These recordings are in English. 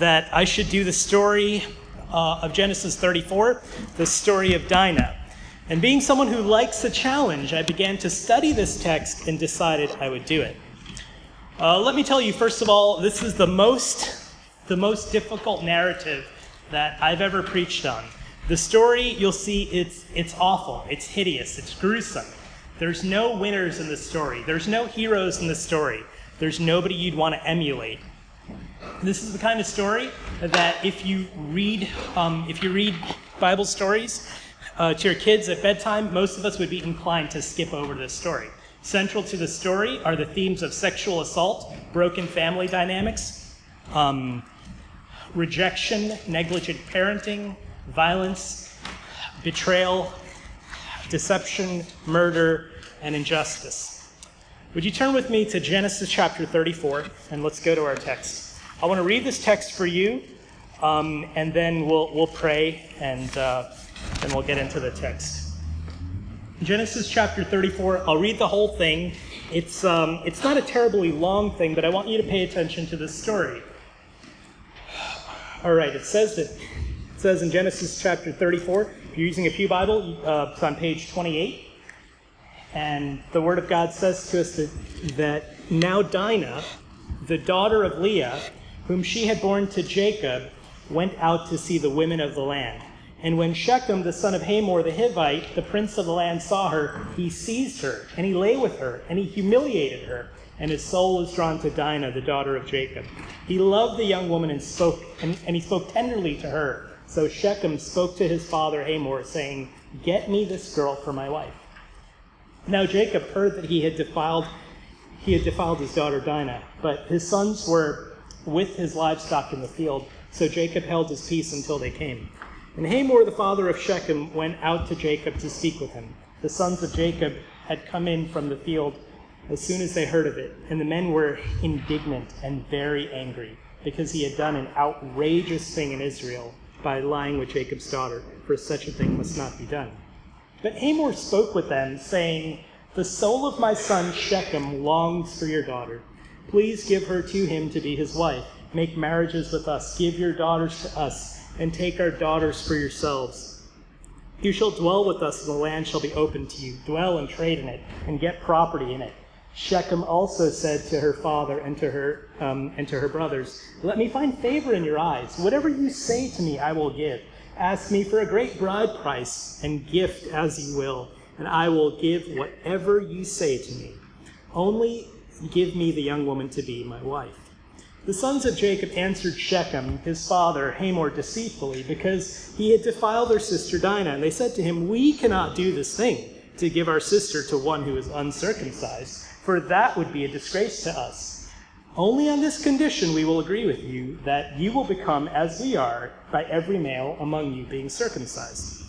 that I should do the story uh, of Genesis 34, the story of Dinah. And being someone who likes a challenge, I began to study this text and decided I would do it. Uh, let me tell you, first of all, this is the most, the most difficult narrative that I've ever preached on. The story, you'll see, it's, it's awful, it's hideous, it's gruesome. There's no winners in the story, there's no heroes in the story, there's nobody you'd want to emulate. This is the kind of story that if you read, um, if you read Bible stories uh, to your kids at bedtime, most of us would be inclined to skip over this story. Central to the story are the themes of sexual assault, broken family dynamics, um, rejection, negligent parenting, violence, betrayal, deception, murder, and injustice. Would you turn with me to Genesis chapter 34 and let's go to our text. I want to read this text for you, um, and then we'll, we'll pray, and uh, then we'll get into the text. Genesis chapter 34, I'll read the whole thing. It's, um, it's not a terribly long thing, but I want you to pay attention to this story. All right, it says that it says in Genesis chapter 34, if you're using a Pew Bible, uh, it's on page 28. And the Word of God says to us that, that now Dinah, the daughter of Leah, whom she had borne to Jacob, went out to see the women of the land. And when Shechem, the son of Hamor the Hivite, the prince of the land, saw her, he seized her, and he lay with her, and he humiliated her. And his soul was drawn to Dinah, the daughter of Jacob. He loved the young woman and spoke, and, and he spoke tenderly to her. So Shechem spoke to his father Hamor, saying, Get me this girl for my wife. Now Jacob heard that he had defiled he had defiled his daughter Dinah, but his sons were with his livestock in the field. So Jacob held his peace until they came. And Hamor, the father of Shechem, went out to Jacob to speak with him. The sons of Jacob had come in from the field as soon as they heard of it, and the men were indignant and very angry because he had done an outrageous thing in Israel by lying with Jacob's daughter, for such a thing must not be done. But Hamor spoke with them, saying, The soul of my son Shechem longs for your daughter. Please give her to him to be his wife. Make marriages with us. Give your daughters to us, and take our daughters for yourselves. You shall dwell with us, and the land shall be open to you. Dwell and trade in it, and get property in it. Shechem also said to her father and to her um, and to her brothers, "Let me find favor in your eyes. Whatever you say to me, I will give. Ask me for a great bride price and gift as you will, and I will give whatever you say to me. Only Give me the young woman to be my wife. The sons of Jacob answered Shechem, his father, Hamor, deceitfully, because he had defiled their sister Dinah. And they said to him, We cannot do this thing, to give our sister to one who is uncircumcised, for that would be a disgrace to us. Only on this condition we will agree with you, that you will become as we are by every male among you being circumcised.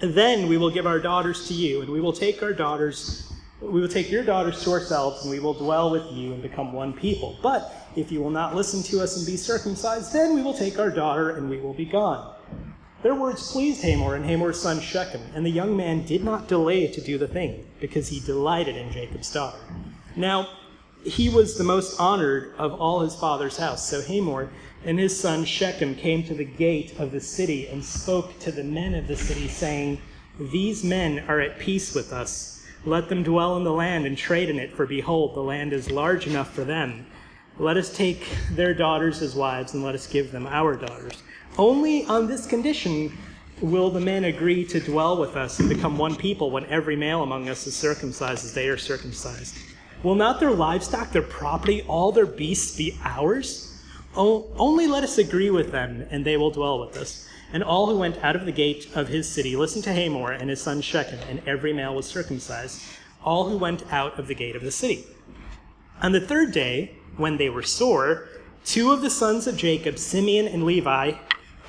And then we will give our daughters to you, and we will take our daughters we will take your daughters to ourselves, and we will dwell with you and become one people. But if you will not listen to us and be circumcised, then we will take our daughter and we will be gone. Their words pleased Hamor and Hamor's son Shechem, and the young man did not delay to do the thing, because he delighted in Jacob's daughter. Now, he was the most honored of all his father's house. So Hamor and his son Shechem came to the gate of the city and spoke to the men of the city, saying, These men are at peace with us let them dwell in the land and trade in it, for behold, the land is large enough for them. Let us take their daughters as wives, and let us give them our daughters. Only on this condition will the men agree to dwell with us and become one people when every male among us is circumcised as they are circumcised. Will not their livestock, their property, all their beasts be ours? Only let us agree with them, and they will dwell with us. And all who went out of the gate of his city listened to Hamor and his son Shechem, and every male was circumcised, all who went out of the gate of the city. On the third day, when they were sore, two of the sons of Jacob, Simeon and Levi,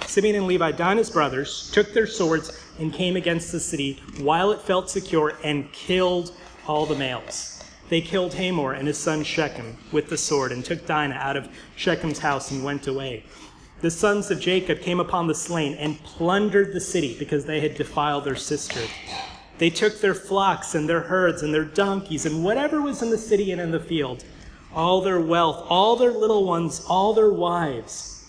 Simeon and Levi, Dinah's brothers, took their swords and came against the city while it felt secure and killed all the males. They killed Hamor and his son Shechem with the sword and took Dinah out of Shechem's house and went away the sons of Jacob came upon the slain and plundered the city because they had defiled their sister. They took their flocks and their herds and their donkeys and whatever was in the city and in the field, all their wealth, all their little ones, all their wives.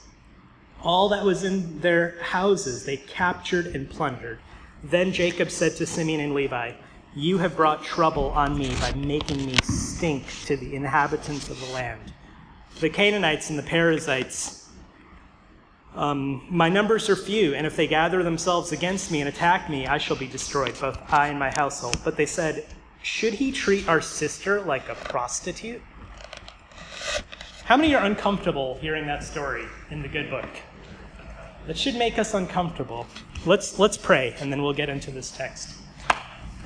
all that was in their houses they captured and plundered. Then Jacob said to Simeon and Levi, You have brought trouble on me by making me stink to the inhabitants of the land. The Canaanites and the Perizzites, um, my numbers are few, and if they gather themselves against me and attack me, I shall be destroyed, both I and my household. But they said, Should he treat our sister like a prostitute? How many are uncomfortable hearing that story in the good book? That should make us uncomfortable. Let's, let's pray, and then we'll get into this text.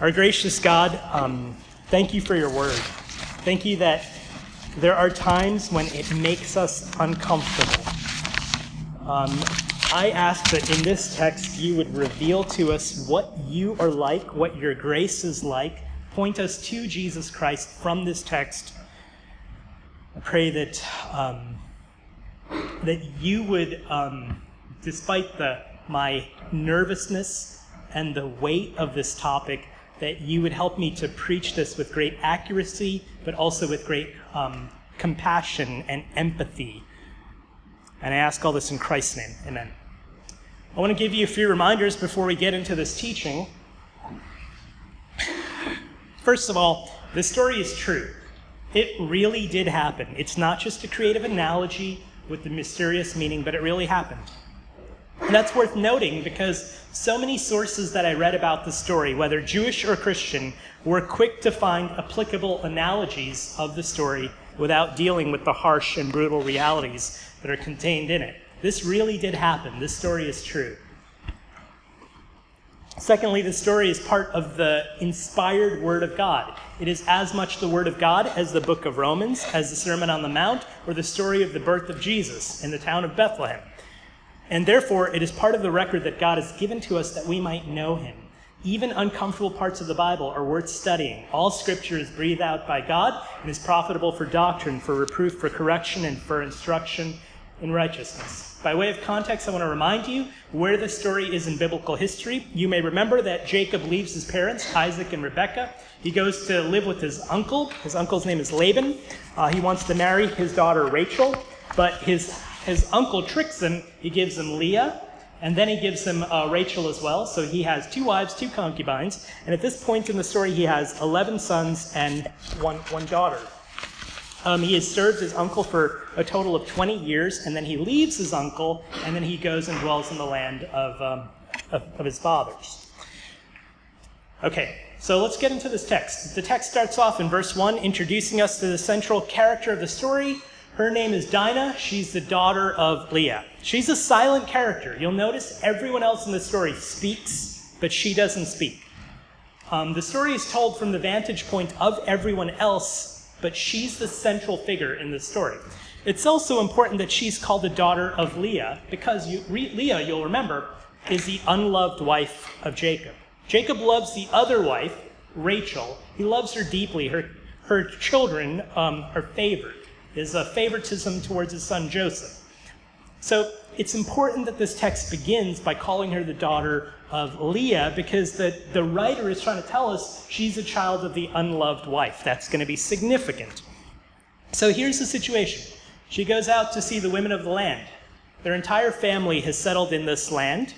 Our gracious God, um, thank you for your word. Thank you that there are times when it makes us uncomfortable. Um, I ask that in this text you would reveal to us what you are like, what your grace is like, point us to Jesus Christ from this text. I pray that um, that you would um, despite the, my nervousness and the weight of this topic, that you would help me to preach this with great accuracy, but also with great um, compassion and empathy. And I ask all this in Christ's name. Amen. I want to give you a few reminders before we get into this teaching. First of all, this story is true. It really did happen. It's not just a creative analogy with the mysterious meaning, but it really happened. And that's worth noting because so many sources that I read about the story, whether Jewish or Christian, were quick to find applicable analogies of the story without dealing with the harsh and brutal realities that are contained in it. This really did happen. This story is true. Secondly, the story is part of the inspired Word of God. It is as much the Word of God as the book of Romans, as the Sermon on the Mount, or the story of the birth of Jesus in the town of Bethlehem. And therefore, it is part of the record that God has given to us that we might know him. Even uncomfortable parts of the Bible are worth studying. All scripture is breathed out by God and is profitable for doctrine, for reproof, for correction, and for instruction in righteousness. By way of context, I want to remind you where the story is in biblical history. You may remember that Jacob leaves his parents, Isaac and Rebekah. He goes to live with his uncle. His uncle's name is Laban. Uh, he wants to marry his daughter Rachel, but his his uncle tricks him. He gives him Leah, and then he gives him uh, Rachel as well. So he has two wives, two concubines. And at this point in the story, he has 11 sons and one, one daughter. Um, he has served his uncle for a total of 20 years, and then he leaves his uncle, and then he goes and dwells in the land of, um, of, of his fathers. Okay, so let's get into this text. The text starts off in verse 1, introducing us to the central character of the story, her name is Dinah. She's the daughter of Leah. She's a silent character. You'll notice everyone else in the story speaks, but she doesn't speak. Um, the story is told from the vantage point of everyone else, but she's the central figure in the story. It's also important that she's called the daughter of Leah because you, Re, Leah, you'll remember, is the unloved wife of Jacob. Jacob loves the other wife, Rachel. He loves her deeply. Her, her children um, are favored is a favoritism towards his son Joseph. So it's important that this text begins by calling her the daughter of Leah because the, the writer is trying to tell us she's a child of the unloved wife. That's going to be significant. So here's the situation she goes out to see the women of the land. Their entire family has settled in this land.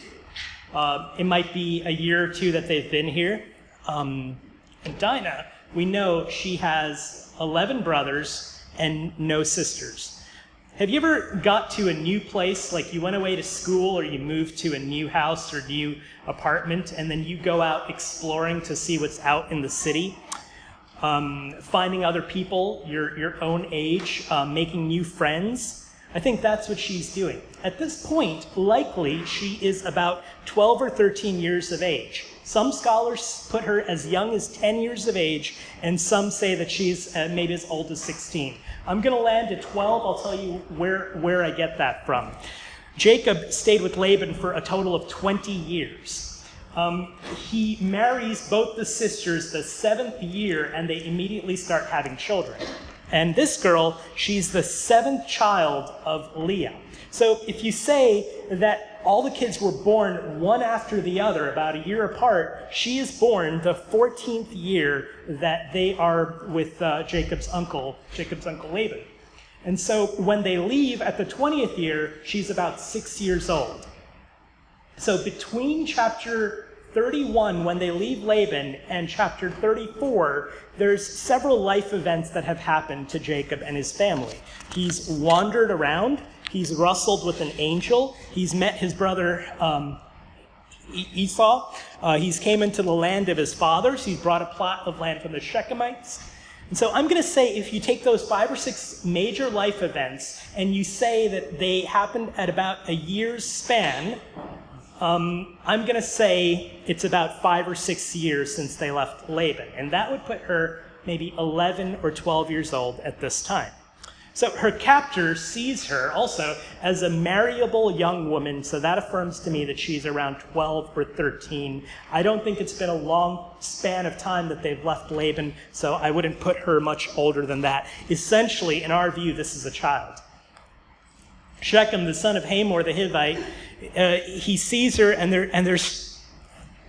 Uh, it might be a year or two that they've been here. Um, and Dinah, we know she has 11 brothers and no sisters. Have you ever got to a new place, like you went away to school or you moved to a new house or new apartment, and then you go out exploring to see what's out in the city? Um, finding other people your, your own age, um, making new friends. I think that's what she's doing. At this point, likely she is about 12 or 13 years of age. Some scholars put her as young as 10 years of age, and some say that she's uh, maybe as old as 16. I'm going to land at 12. I'll tell you where, where I get that from. Jacob stayed with Laban for a total of 20 years. Um, he marries both the sisters the seventh year, and they immediately start having children. And this girl, she's the seventh child of Leah. So if you say that all the kids were born one after the other, about a year apart, she is born the 14th year that they are with uh, Jacob's uncle, Jacob's uncle Laban. And so when they leave at the 20th year, she's about six years old. So between chapter 31, when they leave Laban, and chapter 34, there's several life events that have happened to Jacob and his family. He's wandered around, he's wrestled with an angel, he's met his brother um, Esau, uh, he's came into the land of his fathers, he's brought a plot of land from the Shechemites. And so I'm going to say if you take those five or six major life events and you say that they happened at about a year's span, um, I'm going to say it's about five or six years since they left Laban. And that would put her maybe 11 or 12 years old at this time. So her captor sees her also as a marriable young woman, so that affirms to me that she's around 12 or 13. I don't think it's been a long span of time that they've left Laban, so I wouldn't put her much older than that. Essentially, in our view, this is a child. Shechem, the son of Hamor the Hivite, uh, he sees her, and, there, and there's,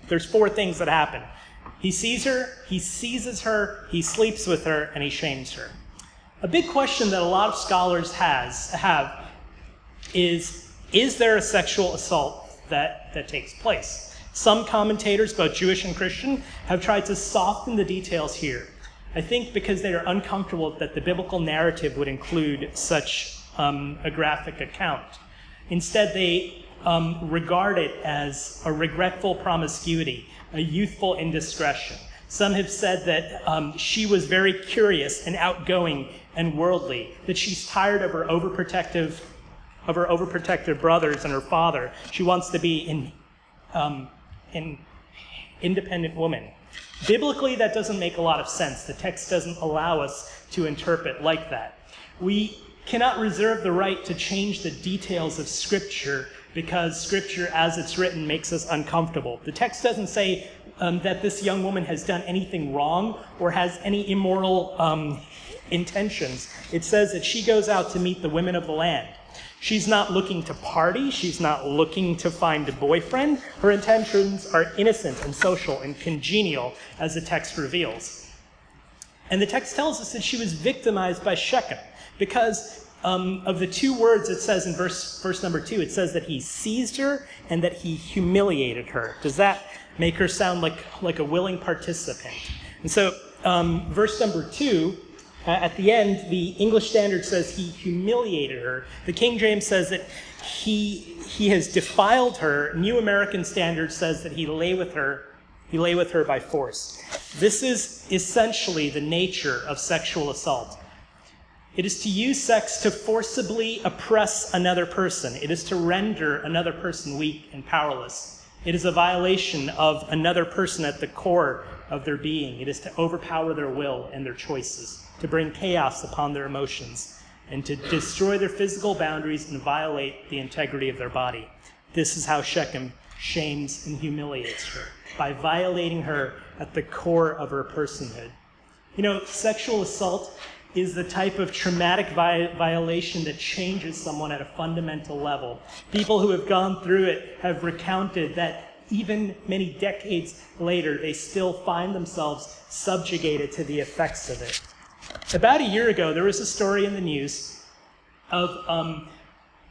there's four things that happen. He sees her, he seizes her, he sleeps with her, and he shames her. A big question that a lot of scholars has, have is Is there a sexual assault that, that takes place? Some commentators, both Jewish and Christian, have tried to soften the details here. I think because they are uncomfortable that the biblical narrative would include such um, a graphic account. Instead, they um, regard it as a regretful promiscuity, a youthful indiscretion. Some have said that um, she was very curious and outgoing and worldly, that she's tired of her overprotective, of her overprotective brothers and her father. She wants to be an um, in independent woman. Biblically, that doesn't make a lot of sense. The text doesn't allow us to interpret like that. We cannot reserve the right to change the details of Scripture because Scripture, as it's written, makes us uncomfortable. The text doesn't say um, that this young woman has done anything wrong or has any immoral um, intentions. It says that she goes out to meet the women of the land. She's not looking to party. She's not looking to find a boyfriend. Her intentions are innocent and social and congenial, as the text reveals. And the text tells us that she was victimized by Shechem because um, of the two words it says in verse, verse number two. It says that he seized her and that he humiliated her. Does that make her sound like, like a willing participant? And so, um, verse number two, uh, at the end, the English Standard says he humiliated her. The King James says that he, he has defiled her. New American Standard says that he lay with her. He lay with her by force. This is essentially the nature of sexual assault. It is to use sex to forcibly oppress another person. It is to render another person weak and powerless. It is a violation of another person at the core of their being. It is to overpower their will and their choices, to bring chaos upon their emotions, and to destroy their physical boundaries and violate the integrity of their body. This is how Shechem shames and humiliates her, by violating her at the core of her personhood. You know, sexual assault is the type of traumatic vi- violation that changes someone at a fundamental level. People who have gone through it have recounted that even many decades later, they still find themselves subjugated to the effects of it. About a year ago, there was a story in the news of um,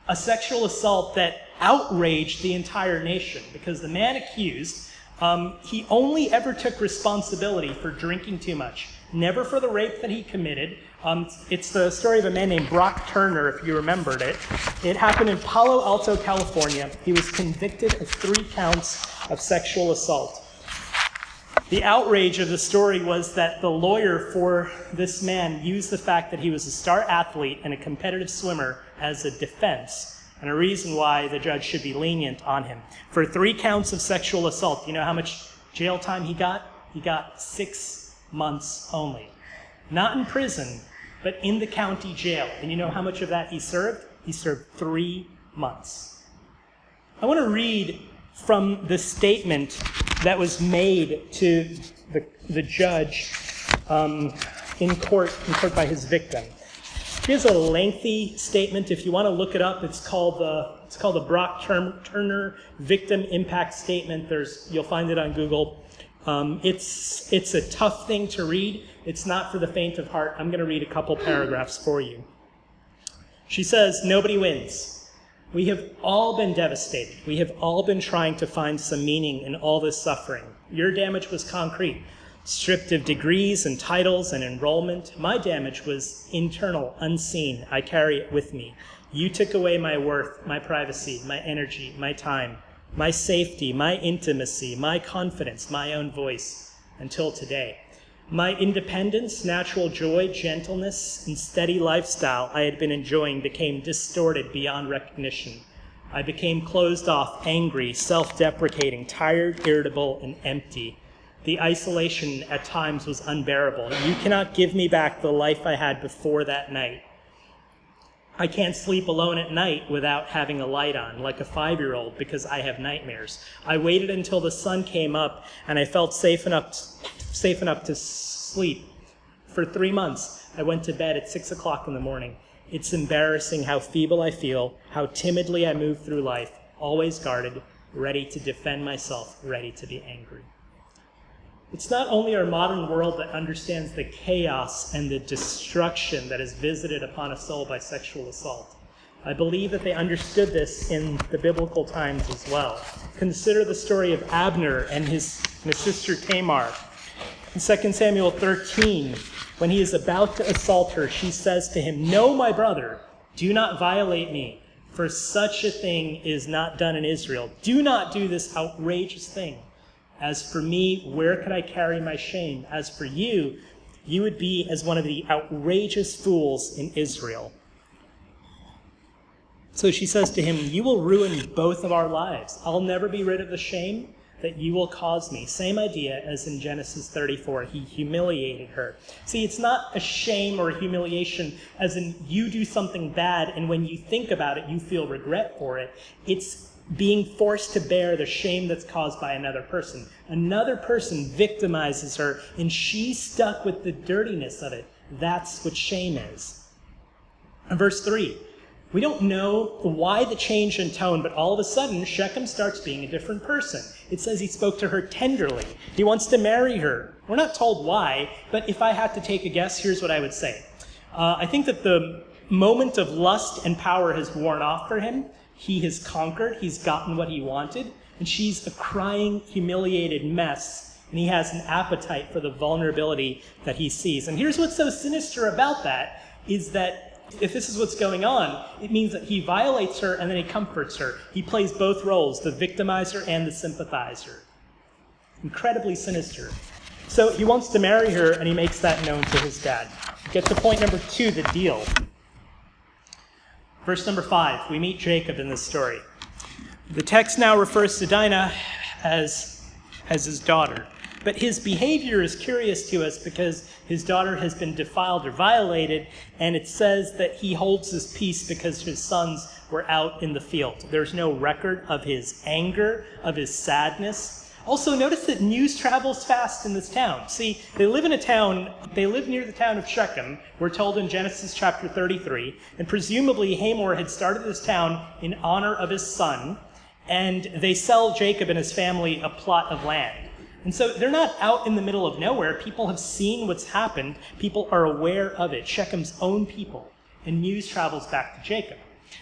a sexual assault that outraged the entire nation because the man accused, um, he only ever took responsibility for drinking too much, never for the rape that he committed, um, it's the story of a man named Brock Turner, if you remembered it. It happened in Palo Alto, California. He was convicted of three counts of sexual assault. The outrage of the story was that the lawyer for this man used the fact that he was a star athlete and a competitive swimmer as a defense and a reason why the judge should be lenient on him. For three counts of sexual assault, you know how much jail time he got? He got six months only. Not in prison, but in the county jail. And you know how much of that he served? He served three months. I want to read from the statement that was made to the, the judge um, in court, in court by his victim. Here's a lengthy statement. If you want to look it up, it's called the it's called the Brock Turner Victim Impact Statement. There's you'll find it on Google. Um, it's, it's a tough thing to read. It's not for the faint of heart. I'm going to read a couple paragraphs for you. She says, Nobody wins. We have all been devastated. We have all been trying to find some meaning in all this suffering. Your damage was concrete, stripped of degrees and titles and enrollment. My damage was internal, unseen. I carry it with me. You took away my worth, my privacy, my energy, my time, my safety, my intimacy, my confidence, my own voice, until today. My independence, natural joy, gentleness, and steady lifestyle I had been enjoying became distorted beyond recognition. I became closed off, angry, self deprecating, tired, irritable, and empty. The isolation at times was unbearable. You cannot give me back the life I had before that night. I can't sleep alone at night without having a light on, like a five year old, because I have nightmares. I waited until the sun came up and I felt safe enough, safe enough to sleep. For three months, I went to bed at six o'clock in the morning. It's embarrassing how feeble I feel, how timidly I move through life, always guarded, ready to defend myself, ready to be angry. It's not only our modern world that understands the chaos and the destruction that is visited upon a soul by sexual assault. I believe that they understood this in the biblical times as well. Consider the story of Abner and his, and his sister Tamar. In 2 Samuel 13, when he is about to assault her, she says to him, No, my brother, do not violate me, for such a thing is not done in Israel. Do not do this outrageous thing. As for me, where could I carry my shame? As for you, you would be as one of the outrageous fools in Israel. So she says to him, You will ruin both of our lives. I'll never be rid of the shame that you will cause me. Same idea as in Genesis 34. He humiliated her. See, it's not a shame or a humiliation as in you do something bad and when you think about it, you feel regret for it. It's being forced to bear the shame that's caused by another person. Another person victimizes her, and she's stuck with the dirtiness of it. That's what shame is. Verse 3, we don't know why the change in tone, but all of a sudden, Shechem starts being a different person. It says he spoke to her tenderly. He wants to marry her. We're not told why, but if I had to take a guess, here's what I would say. Uh, I think that the moment of lust and power has worn off for him. He has conquered, he's gotten what he wanted, and she's a crying, humiliated mess, and he has an appetite for the vulnerability that he sees. And here's what's so sinister about that is that if this is what's going on, it means that he violates her and then he comforts her. He plays both roles, the victimizer and the sympathizer. Incredibly sinister. So he wants to marry her and he makes that known to his dad. Get to point number two the deal. Verse number five, we meet Jacob in this story. The text now refers to Dinah as, as his daughter. But his behavior is curious to us because his daughter has been defiled or violated, and it says that he holds his peace because his sons were out in the field. There's no record of his anger, of his sadness, also, notice that news travels fast in this town. See, they live in a town, they live near the town of Shechem, we're told in Genesis chapter 33, and presumably Hamor had started this town in honor of his son, and they sell Jacob and his family a plot of land. And so they're not out in the middle of nowhere. People have seen what's happened, people are aware of it, Shechem's own people, and news travels back to Jacob.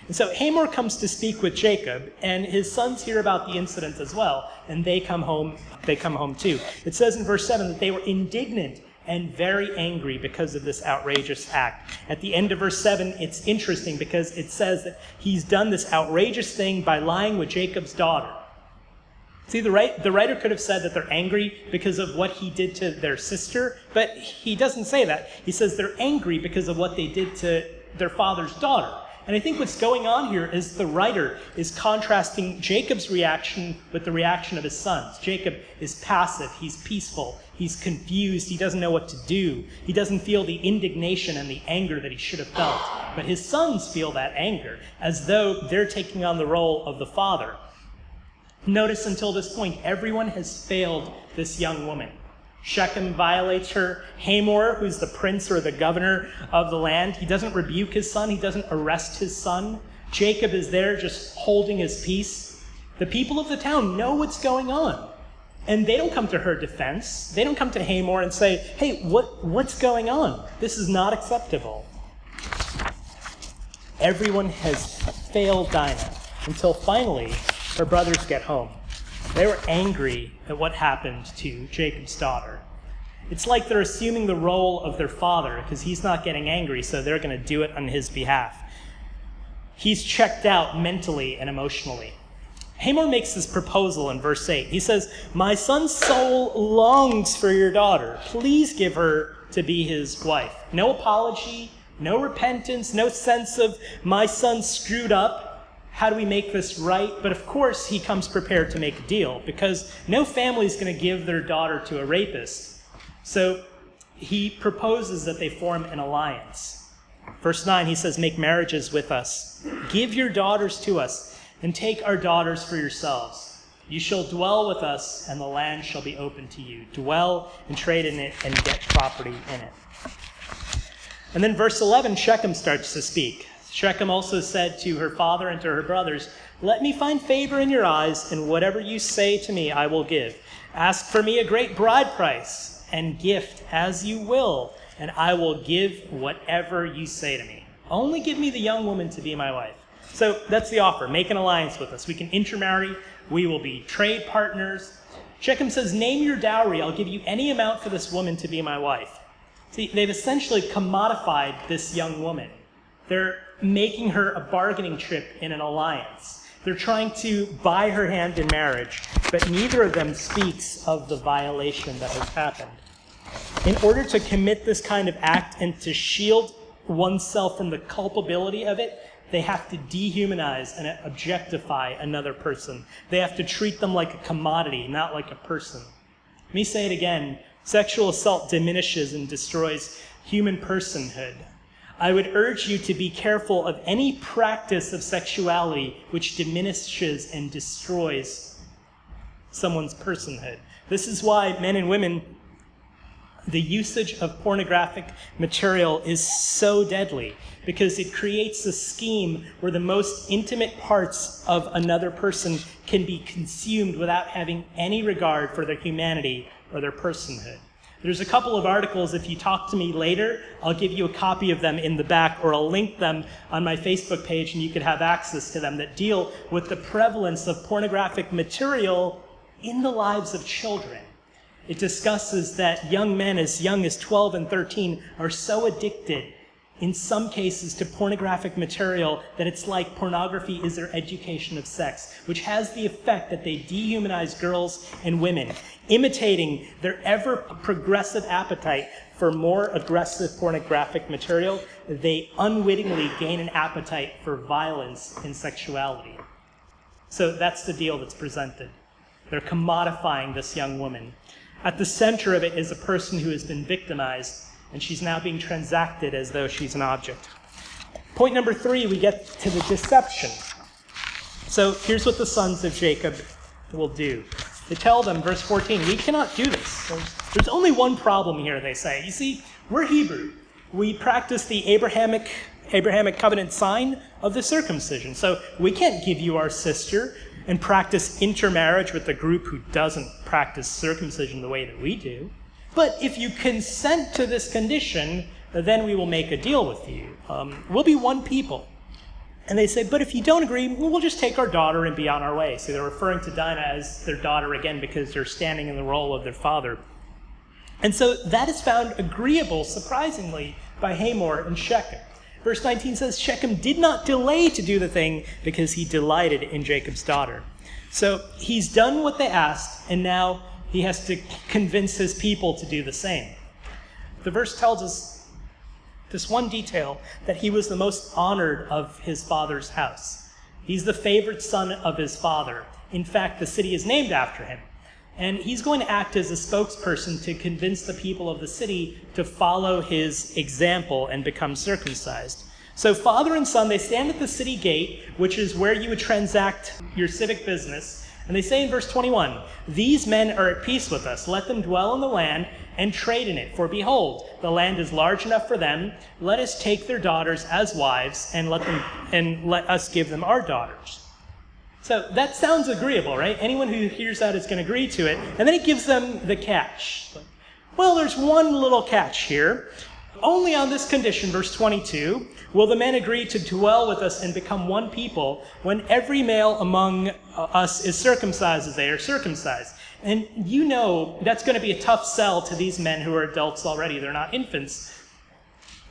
And so Hamor comes to speak with Jacob, and his sons hear about the incident as well, and they come home, they come home too. It says in verse 7 that they were indignant and very angry because of this outrageous act. At the end of verse 7, it's interesting because it says that he's done this outrageous thing by lying with Jacob's daughter. See, the, the writer could have said that they're angry because of what he did to their sister, but he doesn't say that. He says they're angry because of what they did to their father's daughter. And I think what's going on here is the writer is contrasting Jacob's reaction with the reaction of his sons. Jacob is passive, he's peaceful, he's confused, he doesn't know what to do. He doesn't feel the indignation and the anger that he should have felt. But his sons feel that anger as though they're taking on the role of the father. Notice until this point, everyone has failed this young woman. Shechem violates her. Hamor, who's the prince or the governor of the land, he doesn't rebuke his son, he doesn't arrest his son. Jacob is there just holding his peace. The people of the town know what's going on. And they don't come to her defense. They don't come to Hamor and say, hey, what, what's going on? This is not acceptable. Everyone has failed Dinah until finally her brothers get home. They were angry at what happened to Jacob's daughter. It's like they're assuming the role of their father because he's not getting angry, so they're going to do it on his behalf. He's checked out mentally and emotionally. Hamor makes this proposal in verse 8. He says, My son's soul longs for your daughter. Please give her to be his wife. No apology, no repentance, no sense of my son screwed up. How do we make this right? But of course, he comes prepared to make a deal because no family is going to give their daughter to a rapist. So he proposes that they form an alliance. Verse 9, he says, Make marriages with us, give your daughters to us, and take our daughters for yourselves. You shall dwell with us, and the land shall be open to you. Dwell and trade in it and get property in it. And then verse 11, Shechem starts to speak. Shechem also said to her father and to her brothers, Let me find favor in your eyes, and whatever you say to me, I will give. Ask for me a great bride price and gift as you will, and I will give whatever you say to me. Only give me the young woman to be my wife. So that's the offer. Make an alliance with us. We can intermarry. We will be trade partners. Shechem says, Name your dowry. I'll give you any amount for this woman to be my wife. See, they've essentially commodified this young woman. They're making her a bargaining chip in an alliance. They're trying to buy her hand in marriage, but neither of them speaks of the violation that has happened. In order to commit this kind of act and to shield oneself from the culpability of it, they have to dehumanize and objectify another person. They have to treat them like a commodity, not like a person. Let me say it again sexual assault diminishes and destroys human personhood. I would urge you to be careful of any practice of sexuality which diminishes and destroys someone's personhood. This is why men and women, the usage of pornographic material is so deadly because it creates a scheme where the most intimate parts of another person can be consumed without having any regard for their humanity or their personhood. There's a couple of articles. If you talk to me later, I'll give you a copy of them in the back, or I'll link them on my Facebook page, and you could have access to them that deal with the prevalence of pornographic material in the lives of children. It discusses that young men as young as 12 and 13 are so addicted in some cases to pornographic material that it's like pornography is their education of sex, which has the effect that they dehumanize girls and women, imitating their ever progressive appetite for more aggressive pornographic material, they unwittingly gain an appetite for violence and sexuality. So that's the deal that's presented. They're commodifying this young woman. At the center of it is a person who has been victimized and she's now being transacted as though she's an object. Point number three, we get to the deception. So here's what the sons of Jacob will do. They tell them, verse 14, we cannot do this. There's, only one problem here, they say. You see, we're Hebrew. We practice the Abrahamic, Abrahamic covenant sign of the circumcision. So we can't give you our sister and practice intermarriage with a group who doesn't practice circumcision the way that we do. But if you consent to this condition, then we will make a deal with you. Um, we'll be one people. And they say, but if you don't agree, we'll just take our daughter and be on our way. So they're referring to Dinah as their daughter again because they're standing in the role of their father. And so that is found agreeable, surprisingly, by Hamor and Shechem. Verse 19 says, Shechem did not delay to do the thing because he delighted in Jacob's daughter. So he's done what they asked, and now he has to convince his people to do the same. The verse tells us this one detail that he was the most honored of his father's house. He's the favorite son of his father. In fact, the city is named after him. And he's going to act as a spokesperson to convince the people of the city to follow his example and become circumcised. So, father and son, they stand at the city gate, which is where you would transact your civic business. And they say in verse 21 These men are at peace with us. Let them dwell in the land and trade in it. For behold, the land is large enough for them. Let us take their daughters as wives and let, them, and let us give them our daughters. So that sounds agreeable, right? Anyone who hears that is going to agree to it. And then it gives them the catch. Well, there's one little catch here. Only on this condition, verse 22, will the men agree to dwell with us and become one people when every male among uh, us is circumcised as they are circumcised. And you know that's going to be a tough sell to these men who are adults already. They're not infants.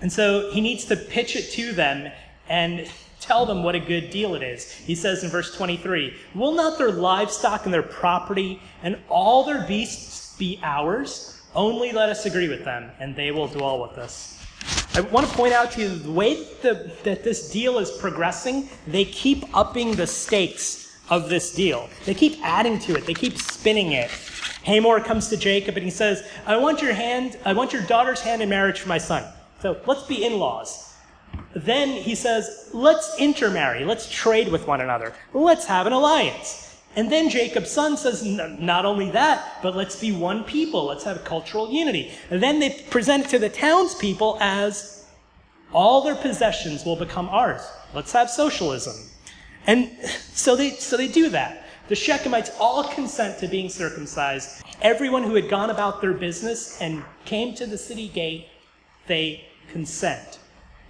And so he needs to pitch it to them and tell them what a good deal it is. He says in verse 23 Will not their livestock and their property and all their beasts be ours? Only let us agree with them, and they will dwell with us. I want to point out to you the way the, that this deal is progressing, they keep upping the stakes of this deal. They keep adding to it, they keep spinning it. Hamor comes to Jacob and he says, I want your hand, I want your daughter's hand in marriage for my son. So let's be in laws. Then he says, let's intermarry, let's trade with one another, let's have an alliance. And then Jacob's son says, not only that, but let's be one people, let's have cultural unity. And then they present it to the townspeople as all their possessions will become ours. Let's have socialism. And so they, so they do that. The Shechemites all consent to being circumcised. Everyone who had gone about their business and came to the city gate, they consent.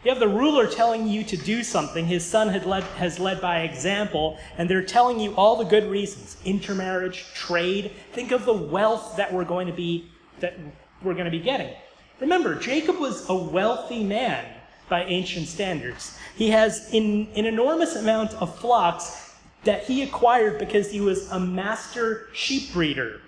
You have the ruler telling you to do something. His son led, has led by example, and they're telling you all the good reasons intermarriage, trade. Think of the wealth that we're going to be that we're going to be getting. Remember, Jacob was a wealthy man by ancient standards. He has in, an enormous amount of flocks that he acquired because he was a master sheep breeder.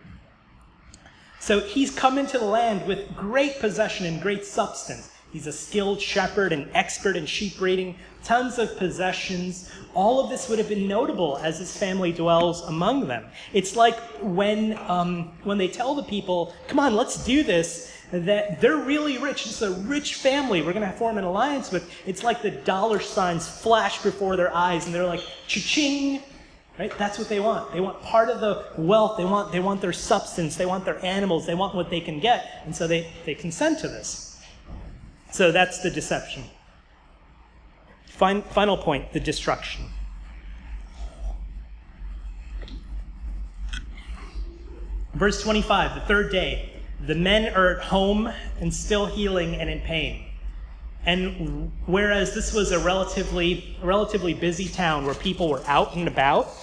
So he's come into the land with great possession and great substance. He's a skilled shepherd and expert in sheep breeding, tons of possessions. All of this would have been notable as his family dwells among them. It's like when, um, when they tell the people, come on, let's do this, that they're really rich. It's a rich family we're going to form an alliance with. It's like the dollar signs flash before their eyes, and they're like, cha-ching, Right? That's what they want. They want part of the wealth. They want, they want their substance. They want their animals. They want what they can get. And so they, they consent to this. So that's the deception. final point the destruction. Verse 25, the third day, the men are at home and still healing and in pain. And whereas this was a relatively, relatively busy town where people were out and about,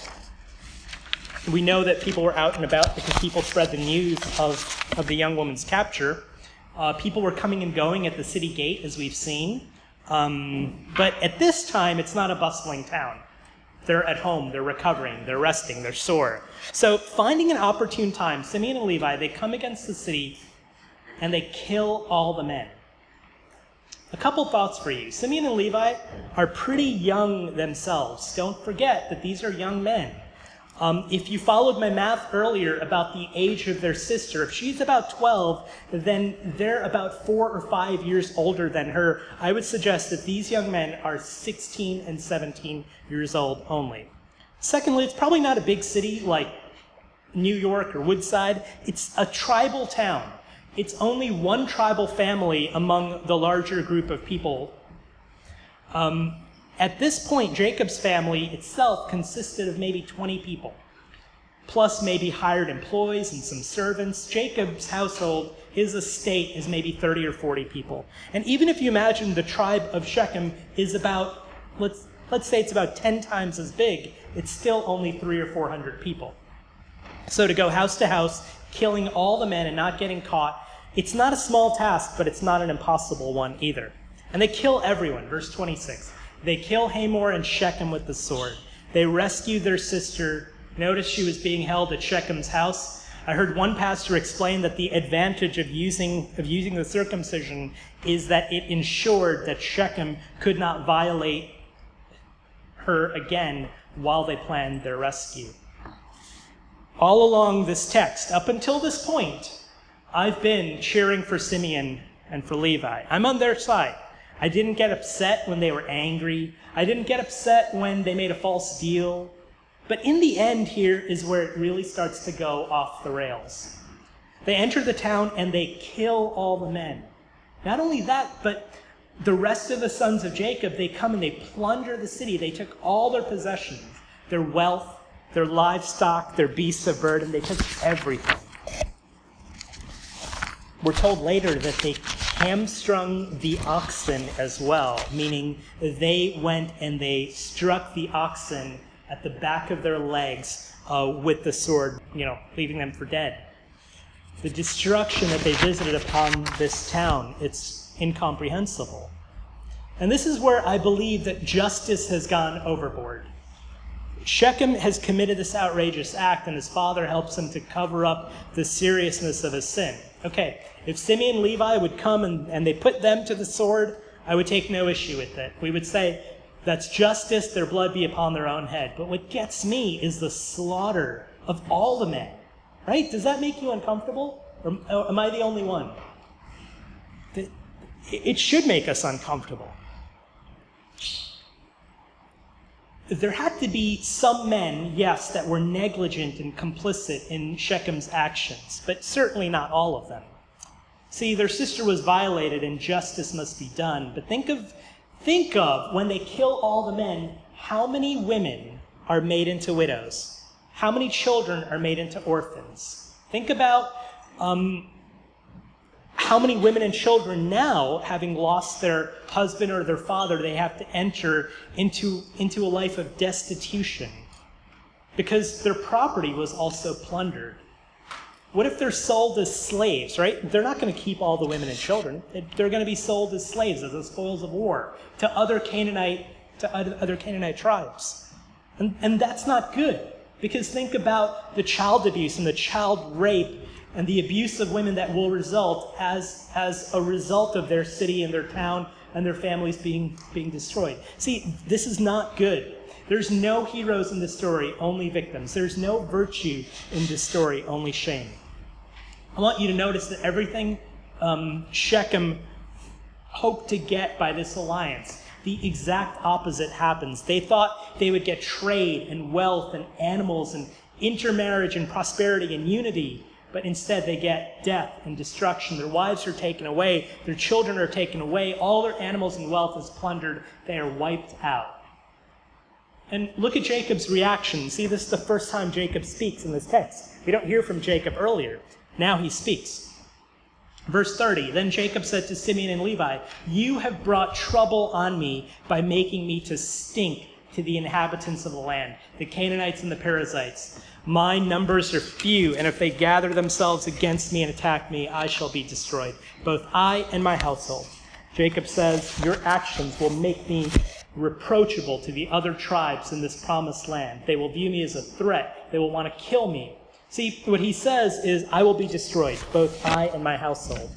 we know that people were out and about because people spread the news of, of the young woman's capture. Uh, people were coming and going at the city gate, as we've seen. Um, but at this time, it's not a bustling town. They're at home, they're recovering, they're resting, they're sore. So, finding an opportune time, Simeon and Levi, they come against the city and they kill all the men. A couple thoughts for you. Simeon and Levi are pretty young themselves. Don't forget that these are young men. Um, if you followed my math earlier about the age of their sister, if she's about 12, then they're about four or five years older than her. I would suggest that these young men are 16 and 17 years old only. Secondly, it's probably not a big city like New York or Woodside. It's a tribal town. It's only one tribal family among the larger group of people. Um, at this point, Jacob's family itself consisted of maybe 20 people, plus maybe hired employees and some servants. Jacob's household, his estate, is maybe 30 or 40 people. And even if you imagine the tribe of Shechem is about, let's, let's say it's about 10 times as big, it's still only three or 400 people. So to go house to house, killing all the men and not getting caught, it's not a small task, but it's not an impossible one either. And they kill everyone, verse 26. They kill Hamor and Shechem with the sword. They rescue their sister. Notice she was being held at Shechem's house. I heard one pastor explain that the advantage of using, of using the circumcision is that it ensured that Shechem could not violate her again while they planned their rescue. All along this text, up until this point, I've been cheering for Simeon and for Levi. I'm on their side. I didn't get upset when they were angry. I didn't get upset when they made a false deal. But in the end, here is where it really starts to go off the rails. They enter the town and they kill all the men. Not only that, but the rest of the sons of Jacob, they come and they plunder the city. They took all their possessions, their wealth, their livestock, their beasts of burden. They took everything. We're told later that they hamstrung the oxen as well, meaning they went and they struck the oxen at the back of their legs uh, with the sword, you know, leaving them for dead. The destruction that they visited upon this town, it's incomprehensible. And this is where I believe that justice has gone overboard. Shechem has committed this outrageous act, and his father helps him to cover up the seriousness of his sin. Okay, if Simeon and Levi would come and, and they put them to the sword, I would take no issue with it. We would say, that's justice, their blood be upon their own head. But what gets me is the slaughter of all the men. Right? Does that make you uncomfortable? Or am I the only one? It should make us uncomfortable. There had to be some men, yes, that were negligent and complicit in Shechem's actions, but certainly not all of them. See, their sister was violated and justice must be done. But think of Think of when they kill all the men, how many women are made into widows? How many children are made into orphans? Think about um, how many women and children now, having lost their husband or their father, they have to enter into, into a life of destitution because their property was also plundered. What if they're sold as slaves, right? They're not going to keep all the women and children. They're going to be sold as slaves, as the spoils of war, to other Canaanite, to other Canaanite tribes. And, and that's not good. Because think about the child abuse and the child rape and the abuse of women that will result as, as a result of their city and their town and their families being, being destroyed. See, this is not good. There's no heroes in this story, only victims. There's no virtue in this story, only shame. I want you to notice that everything um, Shechem hoped to get by this alliance, the exact opposite happens. They thought they would get trade and wealth and animals and intermarriage and prosperity and unity, but instead they get death and destruction. Their wives are taken away, their children are taken away, all their animals and wealth is plundered. They are wiped out. And look at Jacob's reaction. See, this is the first time Jacob speaks in this text. We don't hear from Jacob earlier. Now he speaks. Verse 30 Then Jacob said to Simeon and Levi, You have brought trouble on me by making me to stink to the inhabitants of the land, the Canaanites and the Perizzites. My numbers are few, and if they gather themselves against me and attack me, I shall be destroyed, both I and my household. Jacob says, Your actions will make me reproachable to the other tribes in this promised land. They will view me as a threat. They will want to kill me. See, what he says is, I will be destroyed, both I and my household.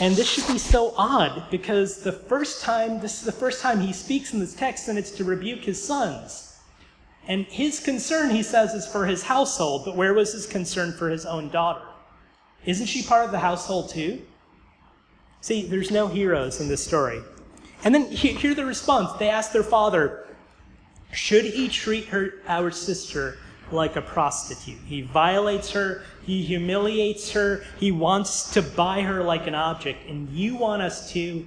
And this should be so odd because the first time, this is the first time he speaks in this text, and it's to rebuke his sons. And his concern, he says, is for his household, but where was his concern for his own daughter? Isn't she part of the household too? See, there's no heroes in this story. And then hear the response. They ask their father, Should he treat her, our sister, like a prostitute? He violates her, he humiliates her, he wants to buy her like an object, and you want us to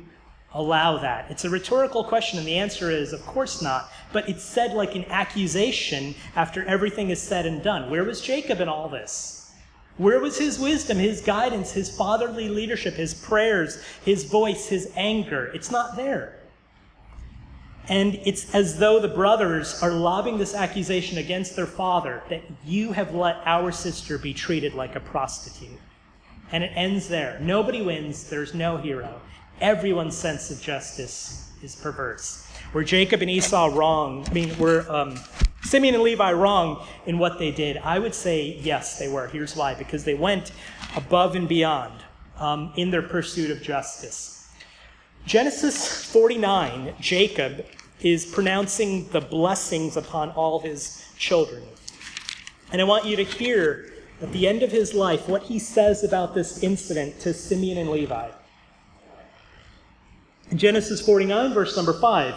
allow that? It's a rhetorical question, and the answer is, Of course not. But it's said like an accusation after everything is said and done. Where was Jacob in all this? Where was his wisdom, his guidance, his fatherly leadership, his prayers, his voice, his anger? It's not there. And it's as though the brothers are lobbing this accusation against their father that you have let our sister be treated like a prostitute. And it ends there. Nobody wins, there's no hero. Everyone's sense of justice is perverse. Were Jacob and Esau wrong? I mean, were um, Simeon and Levi wrong in what they did? I would say yes, they were. Here's why because they went above and beyond um, in their pursuit of justice. Genesis 49, Jacob is pronouncing the blessings upon all his children. And I want you to hear at the end of his life what he says about this incident to Simeon and Levi. In Genesis 49, verse number 5.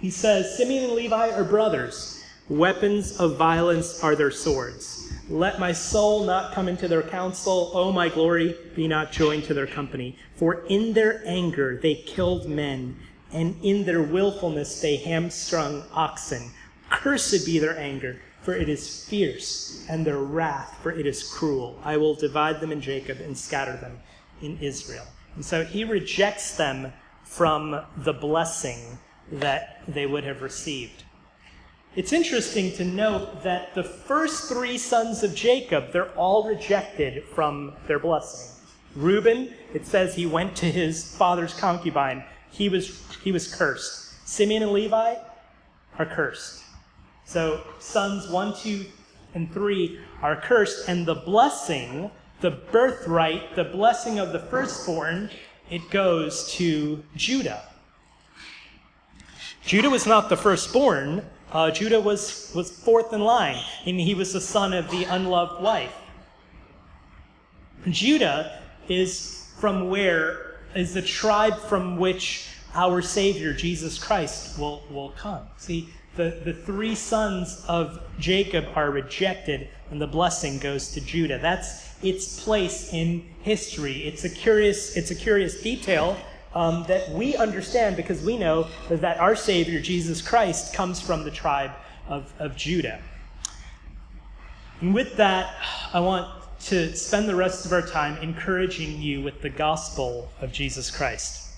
He says, Simeon and Levi are brothers. Weapons of violence are their swords. Let my soul not come into their counsel. O my glory, be not joined to their company. For in their anger they killed men, and in their willfulness they hamstrung oxen. Cursed be their anger, for it is fierce, and their wrath, for it is cruel. I will divide them in Jacob and scatter them in Israel. And so he rejects them from the blessing that they would have received. It's interesting to note that the first three sons of Jacob, they're all rejected from their blessing. Reuben, it says he went to his father's concubine. He was, he was cursed. Simeon and Levi are cursed. So sons one, two, and three are cursed, and the blessing, the birthright, the blessing of the firstborn, it goes to Judah. Judah was not the firstborn. Uh, Judah was, was fourth in line, and he was the son of the unloved wife. Judah is from where is the tribe from which our Savior, Jesus Christ, will, will come. See, the, the three sons of Jacob are rejected, and the blessing goes to Judah. That's its place in history. It's a curious, it's a curious detail um, that we understand because we know that our Savior, Jesus Christ, comes from the tribe of, of Judah. And with that, I want to spend the rest of our time encouraging you with the gospel of Jesus Christ.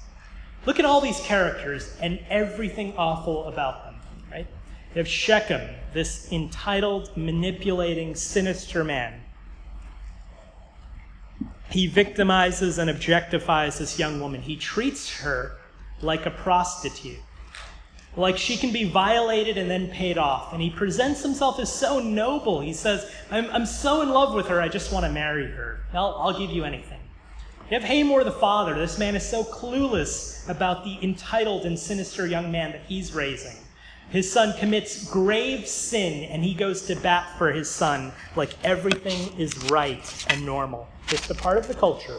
Look at all these characters and everything awful about them, right? You have Shechem, this entitled, manipulating, sinister man. He victimizes and objectifies this young woman. He treats her like a prostitute, like she can be violated and then paid off. And he presents himself as so noble. He says, I'm, I'm so in love with her, I just want to marry her. I'll, I'll give you anything. You have Hamor the father. This man is so clueless about the entitled and sinister young man that he's raising. His son commits grave sin and he goes to bat for his son like everything is right and normal. It's a part of the culture.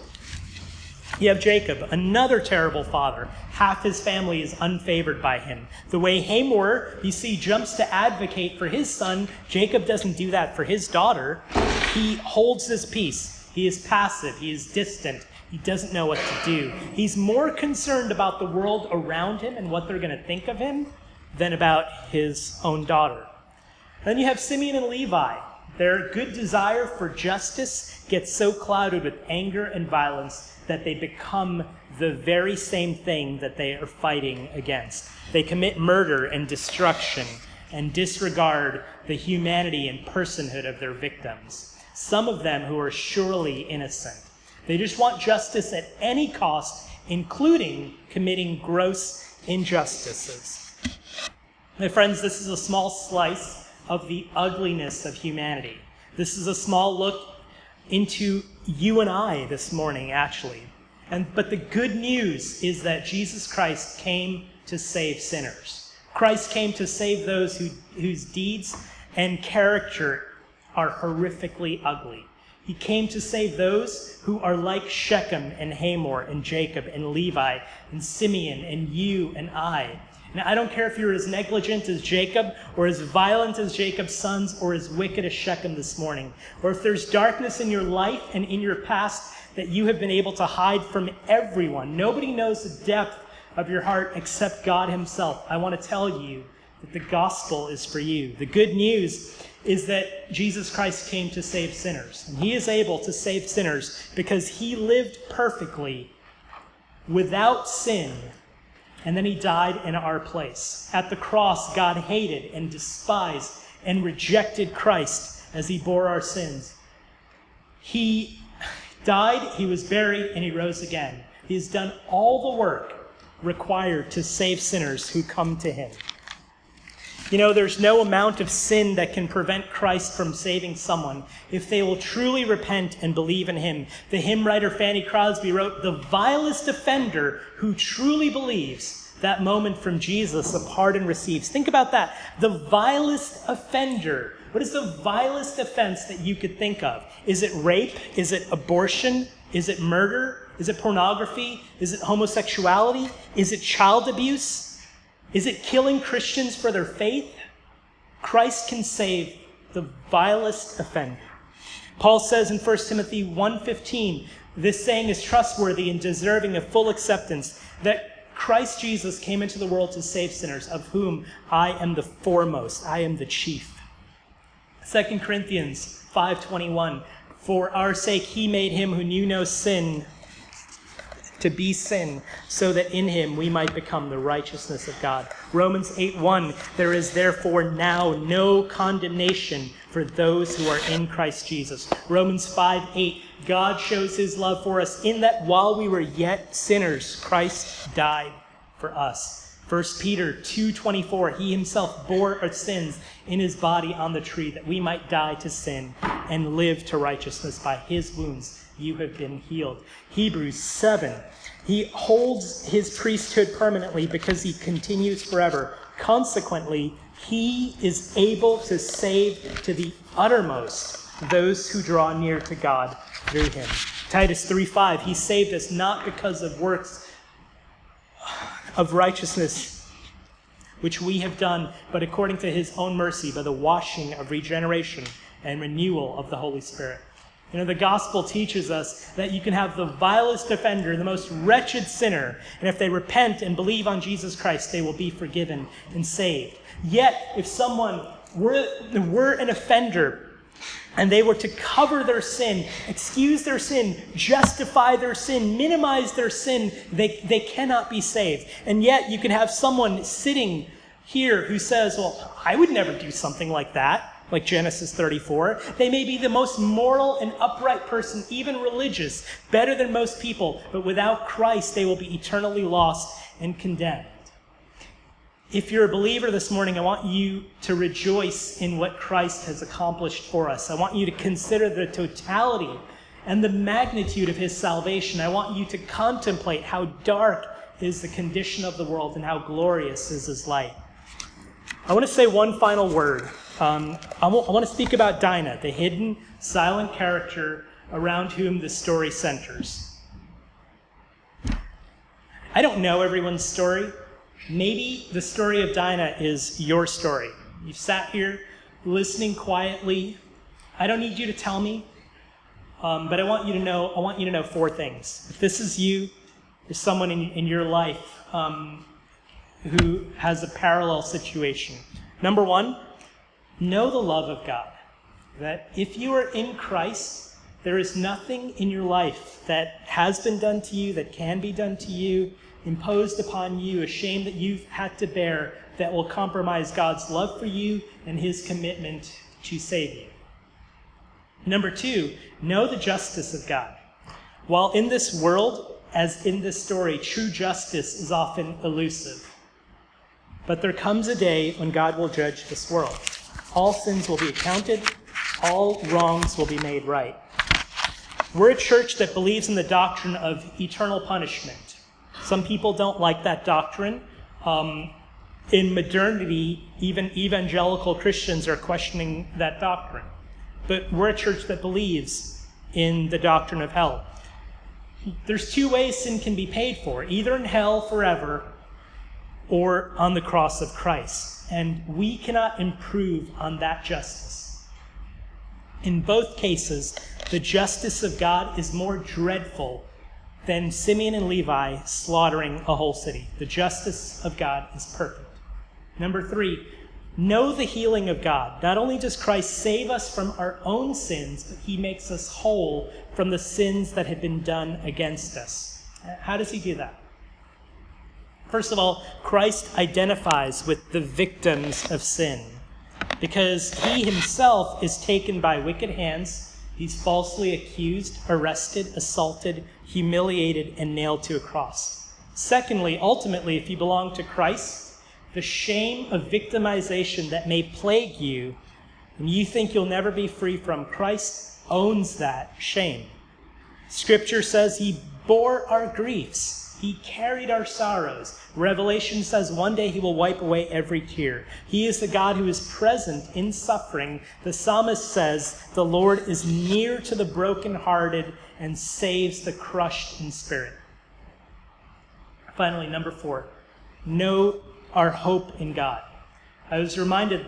You have Jacob, another terrible father. Half his family is unfavored by him. The way Hamor, you see, jumps to advocate for his son, Jacob doesn't do that for his daughter. He holds his peace. He is passive. He is distant. He doesn't know what to do. He's more concerned about the world around him and what they're going to think of him than about his own daughter. Then you have Simeon and Levi. Their good desire for justice gets so clouded with anger and violence that they become the very same thing that they are fighting against. They commit murder and destruction and disregard the humanity and personhood of their victims, some of them who are surely innocent. They just want justice at any cost, including committing gross injustices. My friends, this is a small slice of the ugliness of humanity. This is a small look into you and I this morning, actually. And, but the good news is that Jesus Christ came to save sinners. Christ came to save those who, whose deeds and character are horrifically ugly. He came to save those who are like Shechem and Hamor and Jacob and Levi and Simeon and you and I. Now, I don't care if you're as negligent as Jacob, or as violent as Jacob's sons, or as wicked as Shechem this morning, or if there's darkness in your life and in your past that you have been able to hide from everyone. Nobody knows the depth of your heart except God Himself. I want to tell you that the gospel is for you. The good news is that Jesus Christ came to save sinners. And He is able to save sinners because He lived perfectly without sin and then he died in our place. At the cross, God hated and despised and rejected Christ as he bore our sins. He died, he was buried, and he rose again. He has done all the work required to save sinners who come to him. You know, there's no amount of sin that can prevent Christ from saving someone if they will truly repent and believe in him. The hymn writer Fanny Crosby wrote, The vilest offender who truly believes that moment from Jesus of pardon receives. Think about that. The vilest offender. What is the vilest offense that you could think of? Is it rape? Is it abortion? Is it murder? Is it pornography? Is it homosexuality? Is it child abuse? Is it killing Christians for their faith? Christ can save the vilest offender. Paul says in 1 Timothy 1:15, this saying is trustworthy and deserving of full acceptance that Christ Jesus came into the world to save sinners, of whom I am the foremost, I am the chief. 2 Corinthians 5:21 For our sake he made him who knew no sin to be sin, so that in him we might become the righteousness of God. Romans 8 1 There is therefore now no condemnation for those who are in Christ Jesus. Romans 5 8 God shows his love for us in that while we were yet sinners, Christ died for us. 1 Peter 2:24 He himself bore our sins in his body on the tree that we might die to sin and live to righteousness by his wounds you have been healed. Hebrews 7 He holds his priesthood permanently because he continues forever. Consequently, he is able to save to the uttermost those who draw near to God through him. Titus 3:5 He saved us not because of works of righteousness which we have done, but according to his own mercy by the washing of regeneration and renewal of the Holy Spirit. You know, the gospel teaches us that you can have the vilest offender, the most wretched sinner, and if they repent and believe on Jesus Christ, they will be forgiven and saved. Yet, if someone were, were an offender and they were to cover their sin, excuse their sin, justify their sin, minimize their sin, they, they cannot be saved. And yet, you can have someone sitting here who says, Well, I would never do something like that, like Genesis 34. They may be the most moral and upright person, even religious, better than most people, but without Christ, they will be eternally lost and condemned. If you're a believer this morning, I want you to rejoice in what Christ has accomplished for us. I want you to consider the totality and the magnitude of his salvation. I want you to contemplate how dark is the condition of the world and how glorious is his light. I want to say one final word. Um, I, w- I want to speak about Dinah, the hidden, silent character around whom the story centers. I don't know everyone's story. Maybe the story of Dinah is your story. You've sat here listening quietly. I don't need you to tell me, um, but I want you to know. I want you to know four things. If this is you, there's someone in, in your life um, who has a parallel situation. Number one, know the love of God. That if you are in Christ, there is nothing in your life that has been done to you, that can be done to you, imposed upon you, a shame that you've had to bear that will compromise God's love for you and his commitment to save you. Number two, know the justice of God. While in this world, as in this story, true justice is often elusive. But there comes a day when God will judge this world. All sins will be accounted, all wrongs will be made right. We're a church that believes in the doctrine of eternal punishment. Some people don't like that doctrine. Um, in modernity, even evangelical Christians are questioning that doctrine. But we're a church that believes in the doctrine of hell. There's two ways sin can be paid for either in hell forever or on the cross of Christ. And we cannot improve on that justice. In both cases, the justice of God is more dreadful than Simeon and Levi slaughtering a whole city. The justice of God is perfect. Number three, know the healing of God. Not only does Christ save us from our own sins, but he makes us whole from the sins that had been done against us. How does he do that? First of all, Christ identifies with the victims of sin because he himself is taken by wicked hands. He's falsely accused, arrested, assaulted, humiliated, and nailed to a cross. Secondly, ultimately, if you belong to Christ, the shame of victimization that may plague you and you think you'll never be free from, Christ owns that shame. Scripture says he bore our griefs. He carried our sorrows. Revelation says one day he will wipe away every tear. He is the God who is present in suffering. The psalmist says, The Lord is near to the brokenhearted and saves the crushed in spirit. Finally, number four, know our hope in God. I was reminded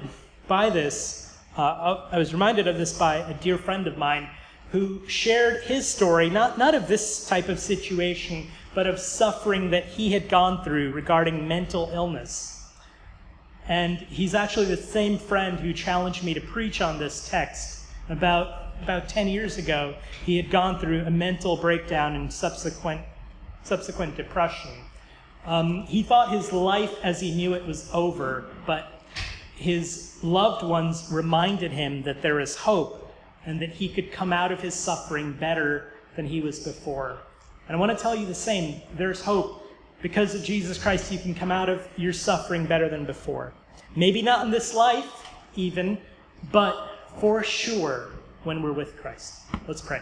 by this, uh, I was reminded of this by a dear friend of mine who shared his story, not, not of this type of situation, but of suffering that he had gone through regarding mental illness. And he's actually the same friend who challenged me to preach on this text about about 10 years ago, he had gone through a mental breakdown and subsequent subsequent depression. Um, he thought his life as he knew it was over, but his loved ones reminded him that there is hope and that he could come out of his suffering better than he was before. And I want to tell you the same there's hope. Because of Jesus Christ, you can come out of your suffering better than before. Maybe not in this life, even, but for sure when we're with Christ. Let's pray.